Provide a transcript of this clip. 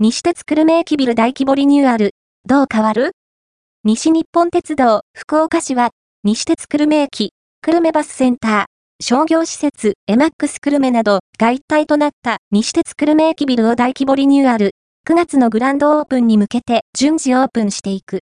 西鉄久留米駅ビル大規模リニューアル、どう変わる？西日本鉄道福岡市は、西鉄久留米駅、久留米バスセンター、商業施設エマックス久留米などが一体となった西鉄久留米駅ビルを大規模リニューアル、9月のグランドオープンに向けて順次オープンしていく。